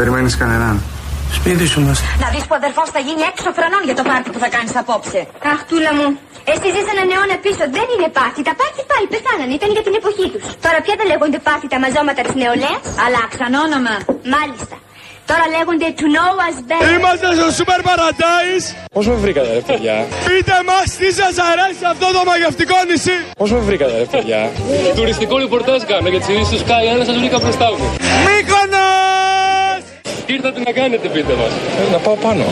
Περιμένεις κανέναν. Σπίτι σου είμαστε. Να δεις που ο αδερφός θα γίνει έξω χρονών για το πάρτι που θα κάνεις απόψε. Αχ, τούλα μου. Εσύ ζήσαν έναν αιώνα πίσω. Δεν είναι πάρτι. Τα πάρτι πάλι πεθάνανε. Ήταν για την εποχή τους. Τώρα πια δεν λέγονται πάρτι τα μαζώματα της νεολαίας. Αλλάξαν όνομα. Μάλιστα. Τώρα λέγονται to know us better. Είμαστε στο Super Paradise. Πώς με βρήκατε ρε παιδιά; Πείτε μας τι σας αρέσει αυτό το μαγευτικό νησί. Πώς με βρήκατε ρε παιδιά; Τουριστικό ρεπορτάζ κάνω για τις ειδήσεις του Sky. Αν σας βρήκα μπροστά μου. Μύκονος! Τι ήρθατε να κάνετε πείτε μας. Ε, να πάω πάνω.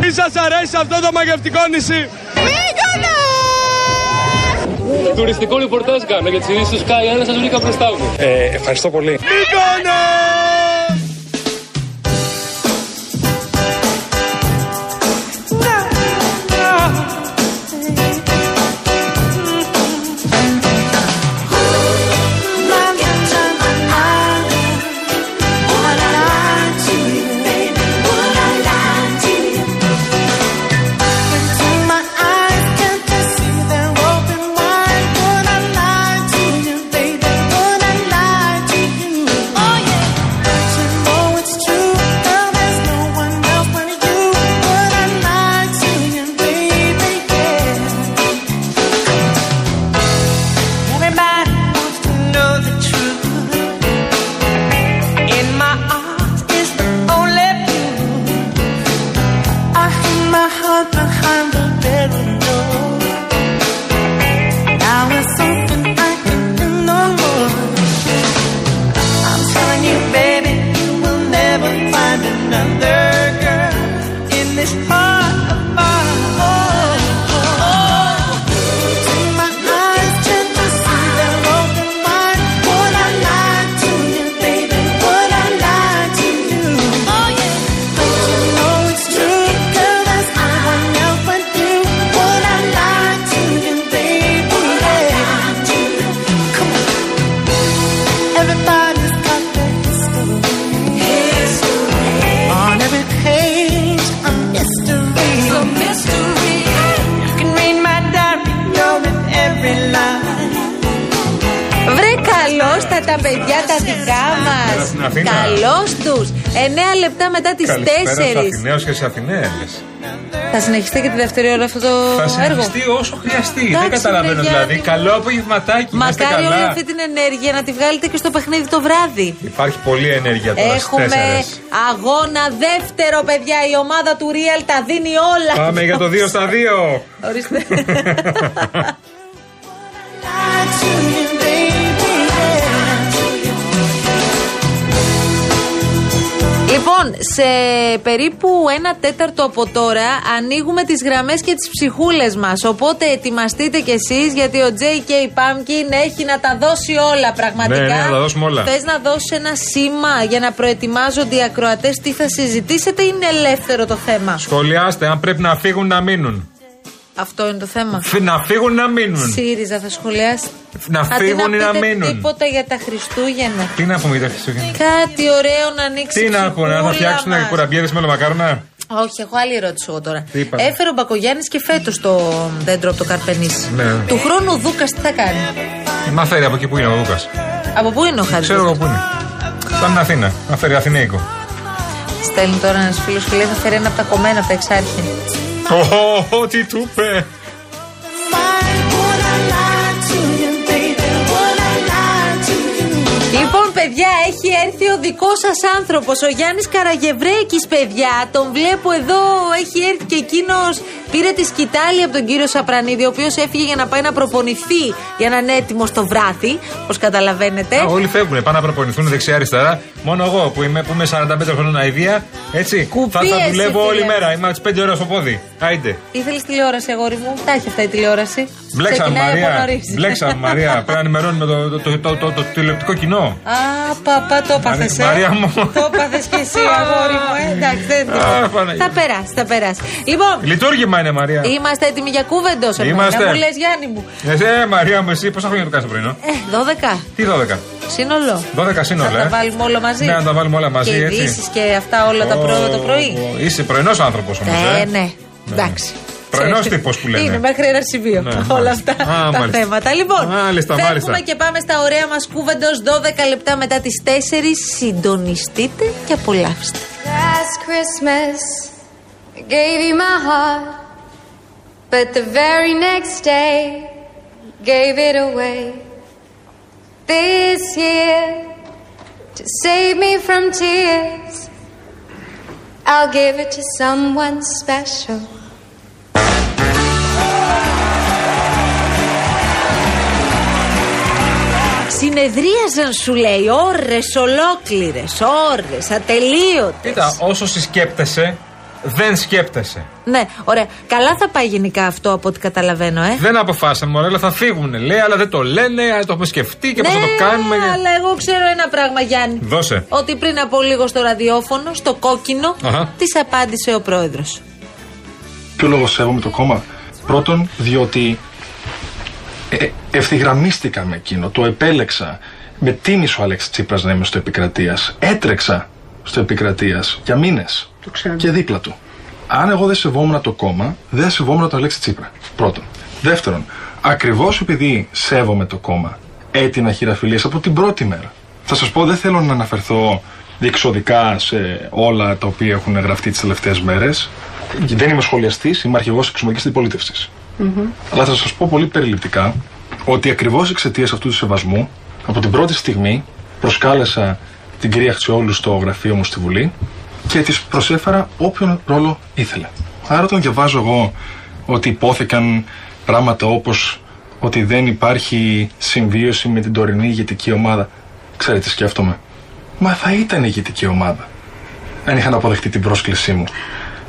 Τι σας αρέσει αυτό το μαγευτικό νησί. Τουριστικό ρεπορτάζ κάνω για τις ειδήσεις τους Sky. Αν σας βρήκα μπροστά μου. Ε, ευχαριστώ πολύ. Μύκονος! Μετά τις 4. Καλησπέρα στους Αθηναίους και στις Αθηναίες. Θα συνεχιστεί και τη δεύτερη ώρα αυτό το Θα έργο; συνεχιστεί όσο χρειαστεί. Δεν Εντάξει, καταλαβαίνω παιδιά, δηλαδή. μου. Καλό απογευματάκι. να είστε Μακάρι όλη καλά. αυτή την ενέργεια να τη βγάλετε και στο παιχνίδι το βράδυ. Υπάρχει πολλή ενέργεια τώρα στις Έχουμε τέσσερες. αγώνα δεύτερο, παιδιά. Η ομάδα του Real τα δίνει όλα. Πάμε για το 2 στα 2. Ορίστε. Λοιπόν, σε περίπου ένα τέταρτο από τώρα ανοίγουμε τις γραμμές και τις ψυχούλες μας. Οπότε ετοιμαστείτε κι εσείς γιατί ο J.K. Pumpkin έχει να τα δώσει όλα πραγματικά. Ναι, ναι, να τα δώσουμε όλα. Θες να δώσεις ένα σήμα για να προετοιμάζονται οι ακροατές τι θα συζητήσετε ή είναι ελεύθερο το θέμα. Σχολιάστε αν πρέπει να φύγουν να μείνουν. Αυτό είναι το θέμα. Φ- Να φύγουν να μείνουν; ΣΥΡΙΖΑ θα σχολιάσει. Να Αντί φύγουν ή να πείτε μείνουν; τίποτα για τα Χριστούγεννα. Τι να πούμε για τα Χριστούγεννα; Κάτι ωραίο να ανοίξει Τι η να πούνε, θα ψυχούλα φτιάξουν μας. κουραμπιέδε με μακάρονα. Όχι, έχω άλλη ερώτηση εγώ τώρα. Τι είπατε; Έφερε ο Μπακογιάννης και φέτος το δέντρο από το Καρπενήσι. Ναι. Του χρόνου ο Δούκας τι θα κάνει; Μα φέρει από εκεί που είναι ο Λούκα. Από πού είναι ο Χάρης; Ξέρω εγώ που είναι. Σαν την Αθήνα. Να φέρει Αθηναϊκό. Στέλνει τώρα ένας φίλος και λέει θα φέρει ένα από τα κομμένα από τα εξάρχεια. Ω, τι του είπε. Would I lie to you, baby? Would I lie to you? Λοιπόν, παιδιά, έχει έρθει ο δικός σας άνθρωπος, ο Γιάννης Καραγευρέκης, παιδιά. Τον βλέπω εδώ, έχει έρθει και εκείνος. Πήρε τη σκητάλη από τον κύριο Σαπρανίδη, ο οποίος έφυγε για να πάει να προπονηθεί για να είναι έτοιμος το βράδυ, όπως καταλαβαίνετε. Α, όλοι φεύγουν, πάνε να προπονηθούν δεξιά-αριστερά. Μόνο εγώ που είμαι, που είμαι 45 χρόνια αηδία, έτσι. Θα, Κουπί θα εσύ, δουλεύω φίλε. όλη μέρα. Είμαι από τις 5 ώρες στο πόδι. Άιντε. Ήθελες τηλεόραση, αγόρι μου; Τα έχει αυτά η τηλεόραση. Μπλέξαμε, Ξεκινάει από Μαρία. νωρίς. Μπλέξαμε, Μαρία. Πρέπει να ενημερώνουμε το, το, το, το, το, το τηλεοπτικό κοινό. Α, παπά, το έπαθες. Μαρία- Μαρία μου. Το έπαθες κι εσύ, αγόρι μου. ε. Εντάξει, δεν Α, Παναγία. Θα περάσει, θα περάσει. Λοιπόν, Λειτουργήμα είναι, Μαρία. είμαστε έτοιμοι για κούβεντος. Είμαστε. Να μου λες, Γιάννη μου. Ε, Μαρία μου, εσύ πόσα χρόνια το κάνει το πρωινό. Ε, 12. Τι 12. Σύνολο. 12 σύνολα, Θα τα ε. βάλουμε όλα μαζί. Ναι, να τα βάλουμε όλα μαζί, Και έτσι. ειδήσεις και αυτά όλα τα πρωί, το πρωί. Ω, Είσαι πρωινός άνθρωπος όμως. Ε, ναι. Εντάξει. Πρωινός ξέρεις. τύπος που λένε. Είναι μέχρι ένα σημείο. Ναι, Όλα μάλιστα. αυτά Α, τα μάλιστα. θέματα. Λοιπόν, Μάλιστα, φεύγουμε μάλιστα. και πάμε στα ωραία μας κούβεντος 12 λεπτά μετά τις 4. Συντονιστείτε και απολαύστε. Last Christmas, I gave you my heart, but the very next day, gave it away. This year, to save me from tears, I'll give it to someone special. Συνεδρίαζαν, σου λέει, ώρες ολόκληρες, ώρες, ατελείωτες. Κοίτα, όσο συσκέπτεσαι, δεν σκέπτεσαι. Ναι, ωραία. Καλά θα πάει γενικά αυτό από ό,τι καταλαβαίνω, ε. Δεν αποφάσισαν μόνο, αλλά θα φύγουν. Λέει, αλλά δεν το λένε, αλλά το έχουμε σκεφτεί και πώς θα το κάνουμε. Ναι, αλλά εγώ ξέρω ένα πράγμα, Γιάννη. Δώσε. Ότι πριν από λίγο στο ραδιόφωνο, στο κόκκινο, Αχα. της απάντησε ο πρόεδρος. Ποιο λόγο σέβομαι το κόμμα; Πρώτον, διότι ε, ευθυγραμμίστηκα με εκείνο, το επέλεξα. Με τίμησε ο Αλέξη Τσίπρας να είμαι στο επικρατείας. Έτρεξα στο επικρατείας για μήνες. Και δίπλα του. Αν εγώ δεν σεβόμουν το κόμμα, δεν σεβόμουν τον Αλέξη Τσίπρα. Πρώτον. Δεύτερον, ακριβώς επειδή σέβομαι το κόμμα, έτεινα χειραφιλίες από την πρώτη μέρα. Θα σας πω, δεν θέλω να αναφερθώ διεξοδικά σε όλα τα οποία έχουν γραφτεί τις τελευταίες μέρες. Δεν είμαι σχολιαστής, είμαι αρχηγός εξωματική αντιπολίτευσης. Αλλά θα σας πω πολύ περιληπτικά ότι ακριβώς εξαιτίας αυτού του σεβασμού, από την πρώτη στιγμή προσκάλεσα την κυρία Χτσιόλου στο γραφείο μου στη Βουλή και της προσέφερα όποιον ρόλο ήθελε. Άρα, όταν διαβάζω εγώ ότι υπόθηκαν πράγματα όπως ότι δεν υπάρχει συμβίωση με την τωρινή ηγετική ομάδα, ξέρετε τι σκέφτομαι. Μα θα ήταν ηγετική ομάδα αν είχαν αποδεχτεί την πρόσκλησή μου.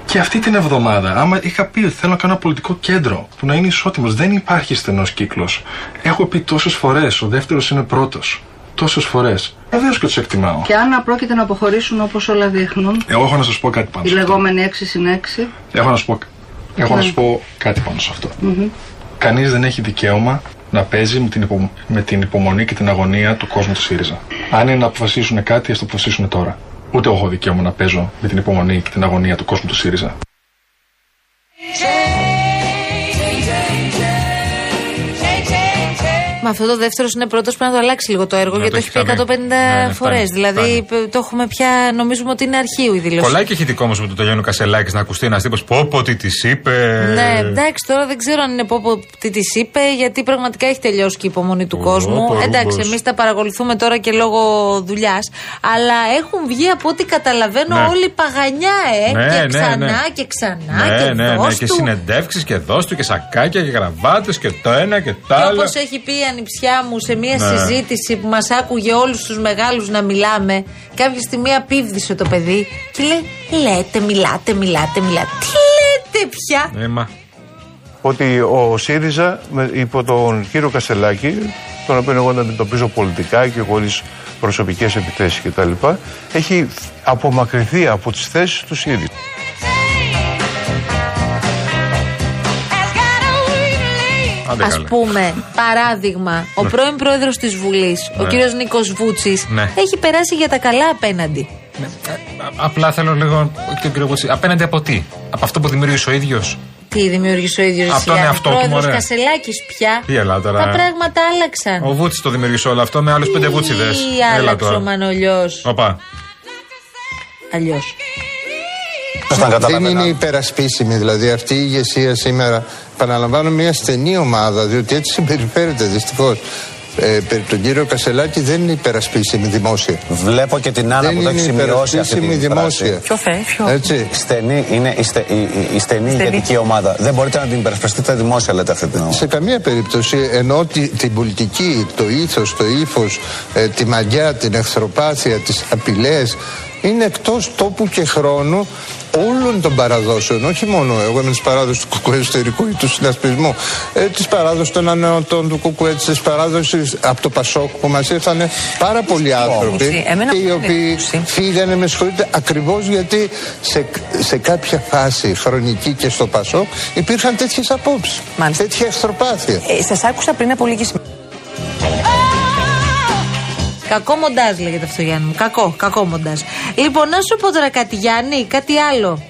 Και αυτή την εβδομάδα, άμα είχα πει ότι θέλω να κάνω ένα πολιτικό κέντρο που να είναι ισότιμος, δεν υπάρχει στενός κύκλος. Έχω πει τόσες φορές, ο δεύτερος είναι πρώτος. Τόσες φορές. Βεβαίως και τους εκτιμάω. Και αν πρόκειται να αποχωρήσουν όπως όλα δείχνουν, Εγώ έχω να σας πω κάτι πάνω η σε αυτό. λεγόμενη 6 συν 6, Έχω να σας πω, έχω να σας πω κάτι πάνω σε αυτό. Κανείς δεν έχει δικαίωμα να παίζει με την, υπο- με την υπομονή και την αγωνία του κόσμου του ΣΥΡΙΖΑ. Αν είναι να αποφασίσουν κάτι, ας το αποφασίσουν τώρα. Ούτε εγώ έχω δικαίωμα να παίζω με την υπομονή και την αγωνία του κόσμου του ΣΥΡΙΖΑ. Μα αυτό το δεύτερο είναι πρώτος πρέπει να το αλλάξει λίγο το έργο Ναι, γιατί το το έχει έχει πει 150 κάνει. Ναι, ναι, φορές. φτάνει, Δηλαδή φτάνει. το έχουμε πια, νομίζουμε ότι είναι αρχείο η δήλωση. Κολλάει και ηχητικό όμω με το Γιάννη Κασελάκης να ακουστεί ένας τύπος πω πω τι της είπε. Ναι, εντάξει, τώρα δεν ξέρω αν είναι πω, πω τι της είπε, γιατί πραγματικά έχει τελειώσει και η υπομονή του Ω, κόσμου. πω, εντάξει, ρούμπος. εμείς τα παρακολουθούμε τώρα και λόγω δουλειάς. Αλλά έχουν βγει από ό,τι καταλαβαίνω Ναι. όλοι παγανιά, ε. Ναι, και ναι, ξανά ναι. και ξανά Ναι, και ναι, ναι, δώσ' και του. συνεντεύξεις και δώσ' του και σακάκια και γραβάτες και το ένα και το Και άλλο. όπως έχει πει η ανιψιά μου σε μια Ναι. συζήτηση που μας άκουγε όλους τους μεγάλους να μιλάμε, κάποια στιγμή απίβδησε το παιδί και λέει: Λέτε, μιλάτε, μιλάτε, μιλάτε. Τι λέτε πια; Ε, μα. ότι ο ΣΥΡΙΖΑ με- υπό τον κύριο Κασελάκη, τον οποίο εγώ αντιμετωπίζω πολιτικά και χωρίς προσωπικές επιθέσεις κτλ., έχει απομακρυνθεί από τις θέσεις του ΣΥΡΙΖΑ. Α καλά. πούμε, παράδειγμα, ο πρώην πρόεδρος της Βουλής, ο Ναι. κύριος Νίκος Βούτσης, Ναι. έχει περάσει για τα καλά απέναντι. Ναι, ε, α- Απλά θέλω λίγο. όχι τον κύριος Βούτσης. Απέναντι από τι; Από αυτό που δημιούργησε ο ίδιος; Τι δημιούργησε ο ίδιος Από τον εαυτό του, πρόεδρος μωρέ. Κασελάκης πια; Τι έλα τώρα. Τα πράγματα άλλαξαν. Ο Βούτσης το δημιούργησε όλο αυτό με άλλους πέντε βούτσιδες. Ή άλλαξε ο Μανολιός; Οπα. Αλλιώς. Δεν είναι υπερασπίσιμη. Δηλαδή αυτή η ηγεσία σήμερα, παραλαμβάνω, μια στενή ομάδα, διότι έτσι συμπεριφέρεται δυστυχώς. Ε, περί τον κύριο Κασελάκη δεν είναι υπερασπίσιμη δημόσια. Βλέπω και την Άννα δεν που το είναι έχει σημειώσει αυτή υπερασπίσιμη τη δημόσια. φράση. Ποιο θε, ποιο; Έτσι. Στενή είναι η, στε, η, η- η στενή ηγετική ομάδα. Δεν μπορείτε να την υπερασπιστείτε δημόσια, λέτε αυτή την ομάδα. Σε καμία περίπτωση ενώ τη- την πολιτική, το ήθος, το ύφος, ε, τη μαγιά, την εχθροπάθεια, τις απειλές είναι εκτός τόπου και χρόνου όλων των παραδόσεων, όχι μόνο εγώ είμαι της παράδοσης του κουκουέ εσωτερικού ή του συνασπισμού, ε, της παράδοσης των ανεωτών του κουκουέ, της παράδοσης από το Πασόκ που μας ήρθαν πάρα πολλοί άνθρωποι εμένα και οι μου οποίοι εντύπωση. φύγανε, με συγχωρείτε, ακριβώς γιατί σε, σε κάποια φάση χρονική και στο Πασόκ υπήρχαν τέτοιες απόψεις. Μάλιστα. Τέτοια εχθροπάθεια. Ε, Σας άκουσα πριν από λίγες Κακό μοντάζ λέγεται αυτό, Γιάννη μου. Κακό, κακό μοντάζ. Λοιπόν, να σου πω τώρα κάτι, Γιάννη, κάτι άλλο.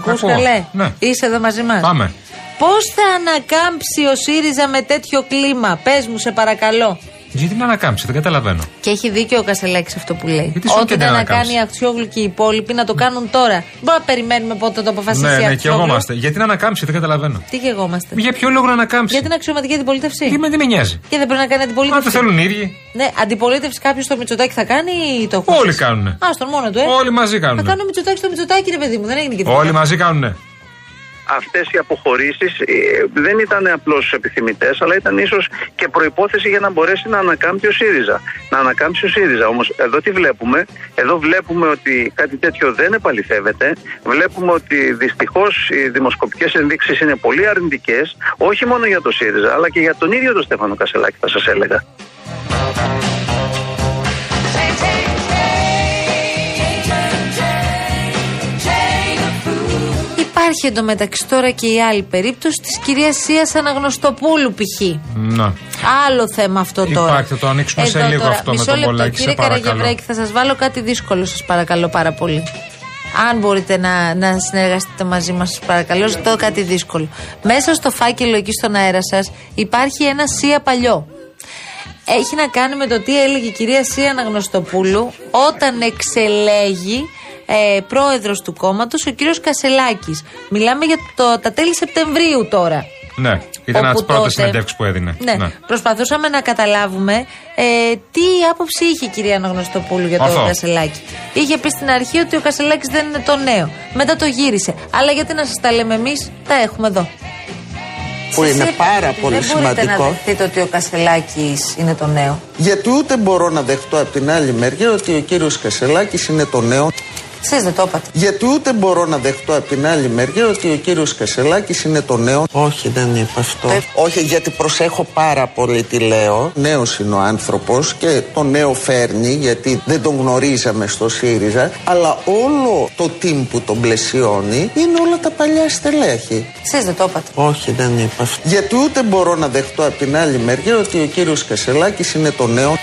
Ακούς Ακούω. καλέ; Ναι. Είσαι εδώ μαζί μας; Πάμε. Πώς θα ανακάμψει ο ΣΥΡΙΖΑ με τέτοιο κλίμα, πες μου, σε παρακαλώ. Γιατί να ανακάμψει, δεν καταλαβαίνω. Και έχει δίκιο ο Κασελάκης αυτό που λέει. Γιατί σου Ό,τι και δεν να να κάνει ανακάμψει. η Αξιόγλου και οι υπόλοιποι να το κάνουν τώρα. Δεν Μπορούμε να περιμένουμε πότε θα το αποφασίσει Ναι, η ναι, και Αξιόγλου. εγώ είμαστε. Γιατί να ανακάμψει, δεν καταλαβαίνω. Τι γεγόμαστε. Για ποιο λόγο να ανακάμψει; Για την αξιωματική αντιπολίτευση. Τι με, τι με νοιάζει; Και δεν πρέπει να κάνει Αν αντιπολίτευση. το θέλουν οι ίδιοι. Ναι, αντιπολίτευση κάποιος στο Μητσοτάκι θα κάνει ή το έχω. Όλοι κάνουνε. Α, στον μόνο του, ε. Όλοι μαζί Θα κάνουν. κάνω Μητσοτάκι στο Μητσοτάκι, ρε παιδί μου, δεν έγινε και Όλοι μαζί κάνουνε. Αυτές οι αποχωρήσεις ε, δεν ήταν απλώς επιθυμητές αλλά ήταν ίσως και προϋπόθεση για να μπορέσει να ανακάμψει ο ΣΥΡΙΖΑ. Να ανακάμψει ο ΣΥΡΙΖΑ. Όμως εδώ τι βλέπουμε; Εδώ βλέπουμε ότι κάτι τέτοιο δεν επαληθεύεται. Βλέπουμε ότι δυστυχώς οι δημοσκοπικές ενδείξεις είναι πολύ αρνητικές όχι μόνο για το ΣΥΡΙΖΑ αλλά και για τον ίδιο τον Στέφανο Κασελάκη θα σας έλεγα. Υπάρχει εντωμεταξύ τώρα και η άλλη περίπτωση της κυρίας Σίας Αναγνωστοπούλου, π.χ. Να. Άλλο θέμα αυτό τώρα. Υπάρχει, θα το ανοίξουμε σε Εδώ λίγο τώρα, αυτό με μισό τον λεπτό, Πολάκη, σε Κύριε παρακαλώ. Καραγευρέκη, θα σας βάλω κάτι δύσκολο, σας παρακαλώ πάρα πολύ. Αν μπορείτε να, να συνεργαστείτε μαζί μας, σας παρακαλώ, ζητώ κάτι δύσκολο. Μέσα στο φάκελο εκεί στον αέρα σας υπάρχει ένα Σία παλιό. Έχει να κάνει με το τι έλεγε η κυρία Σία Αναγνωστοπούλου όταν εξελέγει ε, πρόεδρος του κόμματος ο κύριος Κασελάκης. Μιλάμε για το, τα τέλη Σεπτεμβρίου τώρα. Ναι, ήταν από τι Όπου πρώτε τότε- συνεντεύξεις που έδινε. Ναι. Προσπαθούσαμε να καταλάβουμε ε, τι άποψη είχε η κυρία Αναγνωστοπούλου για Αυτό. τον Κασελάκη. Είχε πει στην αρχή ότι ο Κασελάκης δεν είναι το νέο. Μετά το γύρισε. Αλλά γιατί να σας τα λέμε εμείς, τα έχουμε εδώ. που Εσείς είναι δεν- πάρα πολύ Δεν μπορείτε να σημαντικό. δεχτείτε ότι ο Κασελάκης είναι το νέο. Γιατί ούτε μπορώ να δεχτώ από την άλλη μεριά ότι ο κύριος Κασελάκης είναι το νέο. Εσείς δεν το είπατε. Γιατί ούτε μπορώ να δεχτώ από την άλλη μεριά ότι ο κύριος Κασελάκης είναι το νέο. Όχι, δεν είπα αυτό. Όχι, γιατί προσέχω πάρα πολύ τι λέω. Νέος είναι ο άνθρωπος και το νέο φέρνει γιατί δεν τον γνωρίζαμε στο ΣΥΡΙΖΑ. Αλλά όλο το team που τον πλαισιώνει είναι όλα τα παλιά στελέχη. Εσείς δεν το είπατε. Όχι, δεν είπα αυτό. Γιατί ούτε μπορώ να δεχτώ από την άλλη μεριά ότι ο κύριος Κασελάκης είναι το νέο.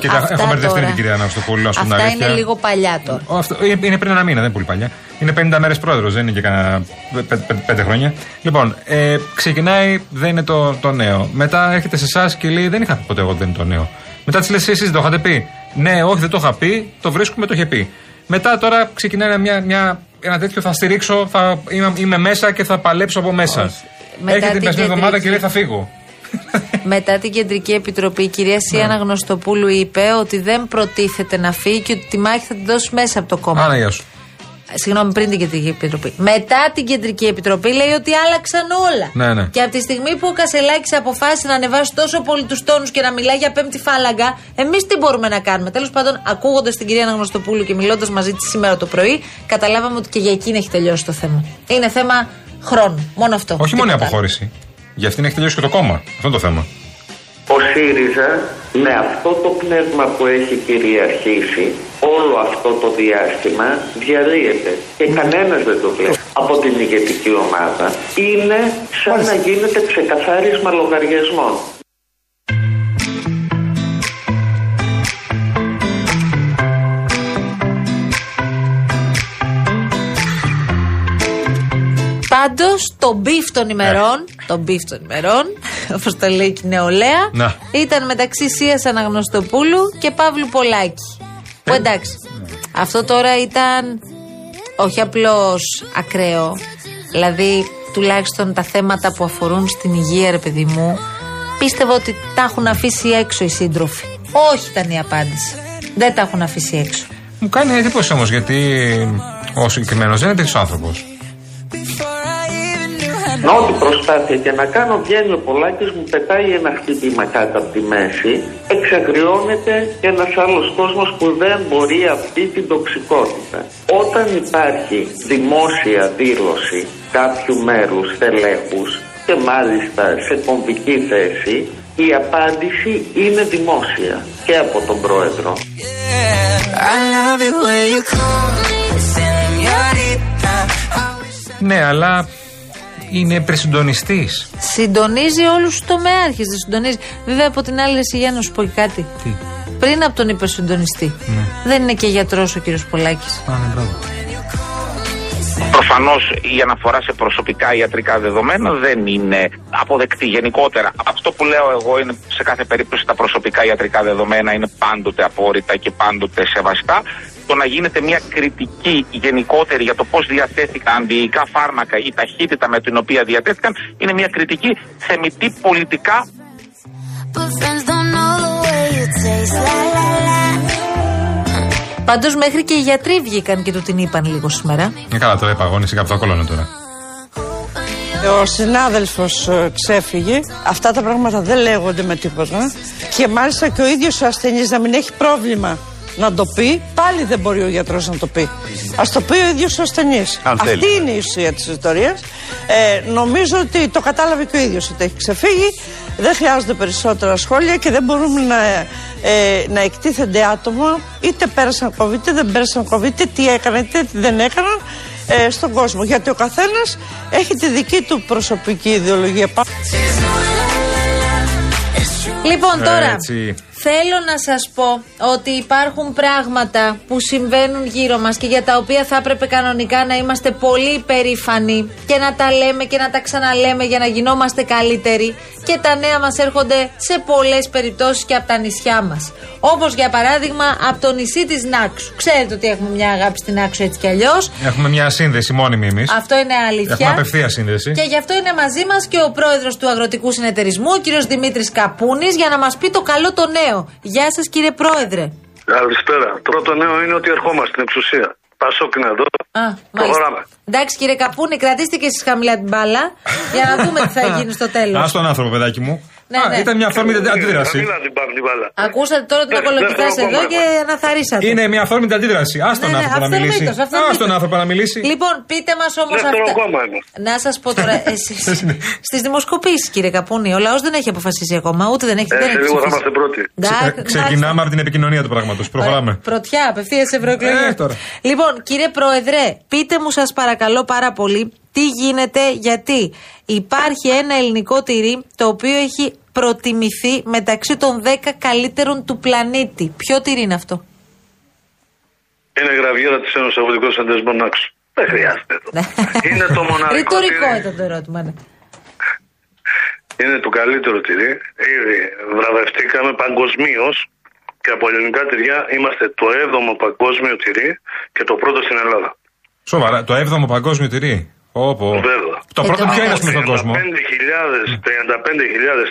Κοίτα, Αυτά έχω μπερδευτεί τώρα. την κυρία Αναστοπούλου, να σου την Αυτά αλήθεια. είναι λίγο παλιά τώρα. Ο, αυτό, είναι είναι πριν ένα μήνα, δεν είναι πολύ παλιά. Είναι 50 μέρες πρόεδρος, δεν είναι και κανένα πέ- πέ- πέντε χρόνια. Λοιπόν, ε, ξεκινάει, δεν είναι το, το νέο. Μετά έρχεται σε εσάς και λέει: Δεν είχα πει ποτέ εγώ ότι δεν είναι το νέο. Μετά της λες: Εσείς δεν το είχατε πει. Ναι, όχι, δεν το είχα πει. Το βρίσκουμε, το είχε πει. Μετά τώρα ξεκινάει μια, μια, ένα τέτοιο: Θα στηρίξω, θα, είμαι, είμαι μέσα και θα παλέψω από μέσα. Μετά Έρχεται την μέσα μια εβδομάδα κεντρική. και λέει: Θα φύγω. Μετά την Κεντρική Επιτροπή, η κυρία Ναι. Σία Αναγνωστοπούλου είπε ότι δεν προτίθεται να φύγει και ότι τη μάχη θα την δώσει μέσα από το κόμμα. Άρα, γεια σου. Συγγνώμη, πριν την Κεντρική Επιτροπή. Μετά την Κεντρική Επιτροπή λέει ότι άλλαξαν όλα. Ναι, ναι. Και από τη στιγμή που ο Κασελάκης αποφάσισε να ανεβάσει τόσο πολύ τους τόνους και να μιλάει για πέμπτη φάλαγγα, εμείς τι μπορούμε να κάνουμε. Τέλος πάντων, ακούγοντας την κυρία Αναγνωστοπούλου και μιλώντας μαζί της σήμερα το πρωί, καταλάβαμε ότι και για εκείνη έχει τελειώσει το θέμα. Είναι θέμα χρόνου. Μόνο αυτό. Όχι μόνο η Τίποτα άλλο. αποχώρηση. Για αυτήν έχει τελειώσει και το κόμμα. Αυτό είναι το θέμα. Ο ΣΥΡΙΖΑ με αυτό το πνεύμα που έχει κυριαρχήσει όλο αυτό το διάστημα διαλύεται και κανένας δεν το βλέπει από την ηγετική ομάδα είναι σαν να γίνεται ξεκαθάρισμα λογαριασμών. Πάντως, το μπιφ των ημερών, το μπιφ των ημερών, όπως το λέει και η νεολαία, Να. ήταν μεταξύ Σίας Αναγνωστοπούλου και Παύλου Πολάκη. Που εντάξει, αυτό τώρα ήταν όχι απλώς ακραίο. Δηλαδή, τουλάχιστον τα θέματα που αφορούν στην υγεία, ρε παιδί μου, πίστευα ότι τα έχουν αφήσει έξω οι σύντροφοι. Όχι ήταν η απάντηση. Δεν τα έχουν αφήσει έξω. Μου κάνει εντύπωση όμως γιατί ο συγκεκριμένος δεν είναι τέτοιος άνθρωπος. Με ό,τι προσπάθεια και να κάνω βγαίνει ο Πολάκης μου πετάει ένα χτύπημα κάτω από τη μέση εξαγριώνεται και ένας άλλος κόσμος που δεν μπορεί αυτή την τοξικότητα. Όταν υπάρχει δημόσια δήλωση κάποιου μέρους τελέχους και μάλιστα σε κομβική θέση η απάντηση είναι δημόσια και από τον πρόεδρο. Ναι, αλλά είναι υπερσυντονιστής. Συντονίζει όλους τους τομέαρχες. Δεν συντονίζει. Βέβαια, από την άλλη, εσύ για να σου πω και κάτι. Τι; Πριν από τον υπερσυντονιστή. Ναι. Δεν είναι και γιατρός ο κύριος Πολάκης. Α, ναι, μπράβο. Προφανώς η αναφορά σε προσωπικά ιατρικά δεδομένα δεν είναι αποδεκτή γενικότερα. Αυτό που λέω εγώ είναι σε κάθε περίπτωση τα προσωπικά ιατρικά δεδομένα είναι πάντοτε απόρριτα και πάντοτε σεβαστά. Το να γίνεται μια κριτική γενικότερη για το πώς διαθέθηκαν αντιϊκά φάρμακα, η ταχύτητα με την οποία διατέθηκαν, είναι μια κριτική θεμητή πολιτικά Πάντως μέχρι και οι γιατροί βγήκαν και του την είπαν λίγο σήμερα. Ε, καλά, τώρα επαγώνησε και από το κόλλωνο τώρα. Ο συνάδελφος ε, ξέφυγε. Αυτά τα πράγματα δεν λέγονται με τίποτα. Και μάλιστα και ο ίδιος ο ασθενής να μην έχει πρόβλημα να το πει, πάλι δεν μπορεί ο γιατρός να το πει. Ας το πει ο ίδιος ο ασθενής. Αν θέλει. Αυτή είναι η ουσία της ιστορίας. Ε, νομίζω ότι το κατάλαβε και ο ίδιος ότι έχει ξεφύγει. Δεν χρειάζονται περισσότερα σχόλια και δεν μπορούμε να, ε, να εκτίθενται άτομα είτε πέρασαν COVID είτε δεν πέρασαν COVID, είτε τι έκαναν είτε τι δεν έκαναν ε, στον κόσμο. Γιατί ο καθένας έχει τη δική του προσωπική ιδεολογία. Λοιπόν, τώρα Έτσι. Θέλω να σας πω ότι υπάρχουν πράγματα που συμβαίνουν γύρω μας και για τα οποία θα έπρεπε κανονικά να είμαστε πολύ περήφανοι και να τα λέμε και να τα ξαναλέμε για να γινόμαστε καλύτεροι και τα νέα μας έρχονται σε πολλές περιπτώσεις και από τα νησιά μας. Όπως για παράδειγμα από το νησί της Νάξου. Ξέρετε ότι έχουμε μια αγάπη στην Νάξου έτσι κι αλλιώς. Έχουμε μια σύνδεση μόνιμη εμείς. Αυτό είναι αλήθεια. Έχουμε απευθεία σύνδεση. Και γι' αυτό είναι μαζί μας και ο πρόεδρος του Αγροτικού Συνεταιρισμού, ο κύριος Δημήτρης Καπούνης, για να μας πει το καλό το νέο. Γεια σας, κύριε Πρόεδρε. Καλησπέρα. Πρώτο νέο είναι ότι ερχόμαστε στην εξουσία. Πασόκ είναι εδώ. Α, Προχωράμε. Εντάξει, κύριε Καπούνη, κρατήστε και εσείς χαμηλά την μπάλα για να δούμε τι θα γίνει στο τέλος. Α τον άνθρωπο, παιδάκι μου. Ναι, Α, ναι. Ήταν μια αυθόρμητη αντίδραση. Χαμηλά την πάρει την μπάλα. Ακούσατε τώρα την Δεν- ακολοκυθάς δεν εδώ θέλω και αναθαρίσατε. Είναι μια αυθόρμητη αντίδραση. Α τον Ναι, ναι, άνθρωπο να μιλήσει. αυθορμήτως, Α αυθορμήτως. τον άνθρωπο να μιλήσει. Λοιπόν, πείτε μας όμως Δεύτερο αυτά. κόμμα είναι. Να σας πω τώρα, εσείς. Στις δημοσκοπήσεις, κύριε Καπούνη, ο λαός δεν έχει αποφασίσει ακόμα, ούτε δεν έχει. Ε, δεν σε έχει λίγο θα ψηφίσει. είμαστε πρώτοι. Εντάξει, Ξε- Ξεκινάμε από την επικοινωνία του πράγματος. Προχωράμε. Πρωτιά, απευθείας ευρωεκλογές. Ε, τώρα. λοιπόν, κύριε Πρόεδρε, πείτε μου σας παρακαλώ πάρα πολύ τι γίνεται, γιατί υπάρχει ένα ελληνικό τυρί το οποίο έχει προτιμηθεί μεταξύ των 10 καλύτερων του πλανήτη. Ποιο τυρί είναι αυτό; Είναι γραβιέρα της Ένωσης Αγροτικών Συνδεσμών Άξου. Δεν χρειάζεται εδώ. είναι το μοναδικό Ρητορικό τυρί. ήταν το ερώτημα. Ναι. Είναι το καλύτερο τυρί. Ήδη βραβευτήκαμε παγκοσμίως και από ελληνικά τυριά είμαστε το 7ο παγκόσμιο τυρί και το πρώτο στην Ελλάδα. Σοβαρά, το 7ο παγκόσμιο τυρί. Όπω. Βέβαια. Το πρώτο ποιο είναι, α πούμε, στον κόσμο; 35.000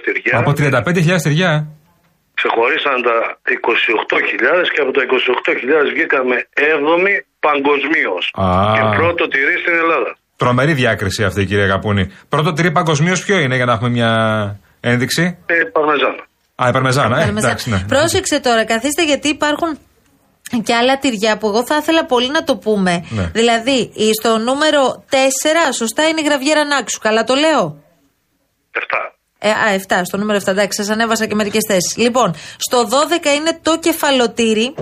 τυριά. Από 35.000 τυριά. Ξεχωρίσαν τα 28.000 και από τα 28.000 βγήκαμε 7η παγκοσμίως. Α. Και πρώτο τυρί στην Ελλάδα. Τρομερή διάκριση αυτή, κύριε Καπούνη. Πρώτο τυρί παγκοσμίως ποιο είναι, για να έχουμε μια ένδειξη; Ε, Παρμεζάνα. Α, η Παρμεζάνα. Ε, Παρμεζάνα. εντάξει, ναι. Πρόσεξε τώρα, καθίστε γιατί υπάρχουν και άλλα τυριά που εγώ θα ήθελα πολύ να το πούμε. Ναι. Δηλαδή, η- στο νούμερο 4, σωστά είναι η γραβιέρα Νάξου. Καλά το λέω; 7. Ε, α, 7, στο νούμερο 7, εντάξει, σας ανέβασα και μερικές θέσεις. Λοιπόν, στο 12 είναι το κεφαλοτήρι.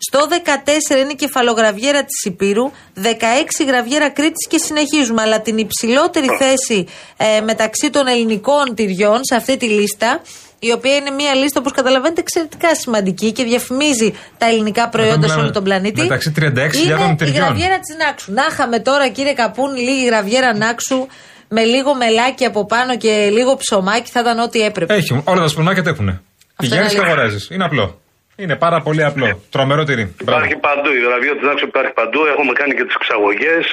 Στο 14 είναι η κεφαλογραβιέρα της Υπήρου. 16 γραβιέρα Κρήτης και συνεχίζουμε. Αλλά την υψηλότερη θέση ε, μεταξύ των ελληνικών τυριών σε αυτή τη λίστα, η οποία είναι μια λίστα, όπως καταλαβαίνετε, εξαιρετικά σημαντική και διαφημίζει τα ελληνικά προϊόντα σε μιλάμε όλο τον πλανήτη. μεταξύ 36.000 είναι η τυριών. γραβιέρα της Νάξου. Να είχαμε τώρα, κύριε Καπούνη, λίγη γραβιέρα Νάξου με λίγο μελάκι από πάνω και λίγο ψωμάκι, θα ήταν ό,τι έπρεπε. Έχει, όλα τα σπονάκια τα έχουν. Πηγαίνει είναι και αλήθεια. αγοράζεις. Είναι απλό. Είναι πάρα πολύ απλό. Τρομερό τυρί. Μπράβο. Υπάρχει παντού. Η γραβιέρα της Νάξου υπάρχει παντού. Έχουμε κάνει και τις εξαγωγές.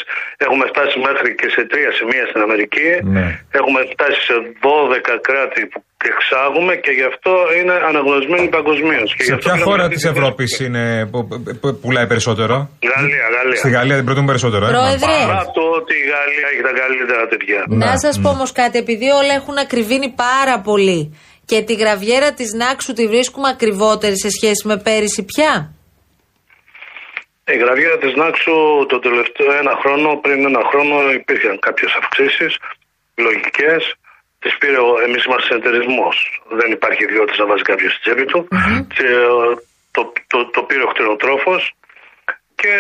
Έχουμε φτάσει μέχρι και σε τρία σημεία στην Αμερική. Ναι. Έχουμε φτάσει σε 12 κράτη που εξάγουμε και γι' αυτό είναι αναγνωρισμένοι παγκοσμίως. Σε ποια χώρα της Ευρώπης είναι που, που πουλάει περισσότερο; Γαλλία, Γαλλία. Στη Γαλλία την προτιμούν περισσότερο. Ε; Πρόεδρε. Παρά το ότι η Γαλλία έχει τα καλύτερα τυριά. Να σας πω όμως κάτι, επειδή όλα έχουν ακριβήνει πάρα πολύ και τη γραβιέρα της Νάξου τη βρίσκουμε ακριβότερη σε σχέση με πέρυσι πια; Η γραβιέρα της Νάξου το τελευταίο ένα χρόνο, πριν ένα χρόνο υπήρχαν κάποιες αυξήσεις λογικές. Τις πήρε, ο, εμείς είμαστε συνεταιρισμός. Δεν υπάρχει ιδιώτης να βάζει κάποιος στη τσέπη του. Και, ε, το, το, το πήρε ο κτηνοτρόφος και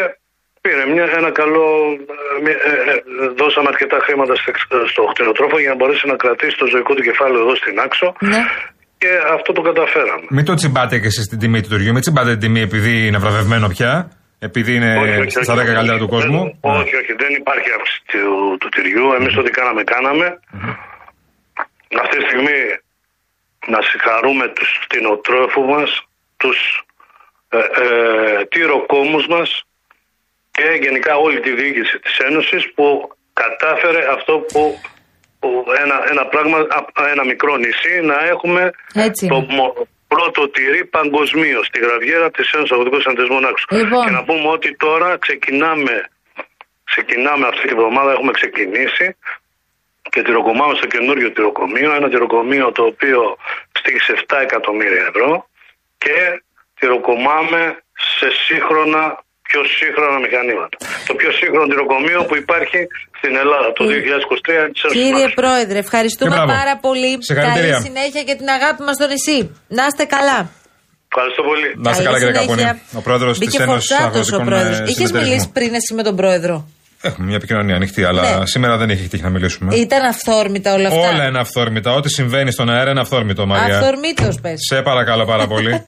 πήρε μια, ένα καλό... ε, μια- ε, ε, δώσαμε αρκετά χρήματα στο- στο κτηνοτρόφο για να μπορέσει να κρατήσει το ζωικό του κεφάλαιο εδώ στην Άξο. Και αυτό το καταφέραμε. Μην το τσιμπάτε και εσείς την τιμή του τυριού. Μην τσιμπάτε την τιμή επειδή είναι βραβευμένο πια. Επειδή είναι Όχι, όχι, στα όχι, 10 καλύτερα του όχι, κόσμου. Όχι, όχι, δεν υπάρχει αύξηση του, του τυριού. Εμείς ό,τι κάναμε, κάναμε. Αυτή τη στιγμή να συγχαρούμε τους κτηνοτρόφους μας, τους ε, ε, τυροκόμους μας και γενικά όλη τη διοίκηση της Ένωσης που κατάφερε αυτό που, που ένα, ένα πράγμα, α- ένα μικρό νησί να έχουμε Έτσι το είναι. μο- πρώτο τυρί παγκοσμίως στη γραβιέρα της Ένωσης Αγροτικών Συναντισμών Άξου. Λοιπόν. Και να πούμε ότι τώρα ξεκινάμε, ξεκινάμε αυτή τη βδομάδα, έχουμε ξεκινήσει και τυροκομάμε στο καινούριο τυροκομείο, ένα τυροκομείο το οποίο στήχησε 7 εκατομμύρια ευρώ και τυροκομάμε σε σύγχρονα, πιο σύγχρονα μηχανήματα. Το πιο σύγχρονο τυροκομείο που υπάρχει στην Ελλάδα το 2023 της Ένωσης Κύριε Μάξου. Πρόεδρε, ευχαριστούμε Και μπράβο. πάρα πολύ. Συγχαρητήρια. Καλή συνέχεια και την αγάπη μας στο νησί. Να είστε καλά. Ευχαριστώ πολύ. Να είστε καλά, Καλή κύριε Καπονή. συνέχεια. Ο πρόεδρος της Μπήκε Ένωσης φορτάτο ο Αγροτικών πρόεδρο. ε, Είχες Συνεταιρισμών. μιλήσει πριν εσύ με τον πρόεδρο; Έχουμε μια επικοινωνία ανοιχτή, αλλά Ναι. σήμερα δεν έχει τύχει να μιλήσουμε. Ήταν αυθόρμητα όλα αυτά. Όλα είναι αυθόρμητα. Ό,τι συμβαίνει στον αέρα είναι αυθόρμητο, Μαρία. Αυθορμήτω πες. Σε παρακαλώ πάρα πολύ.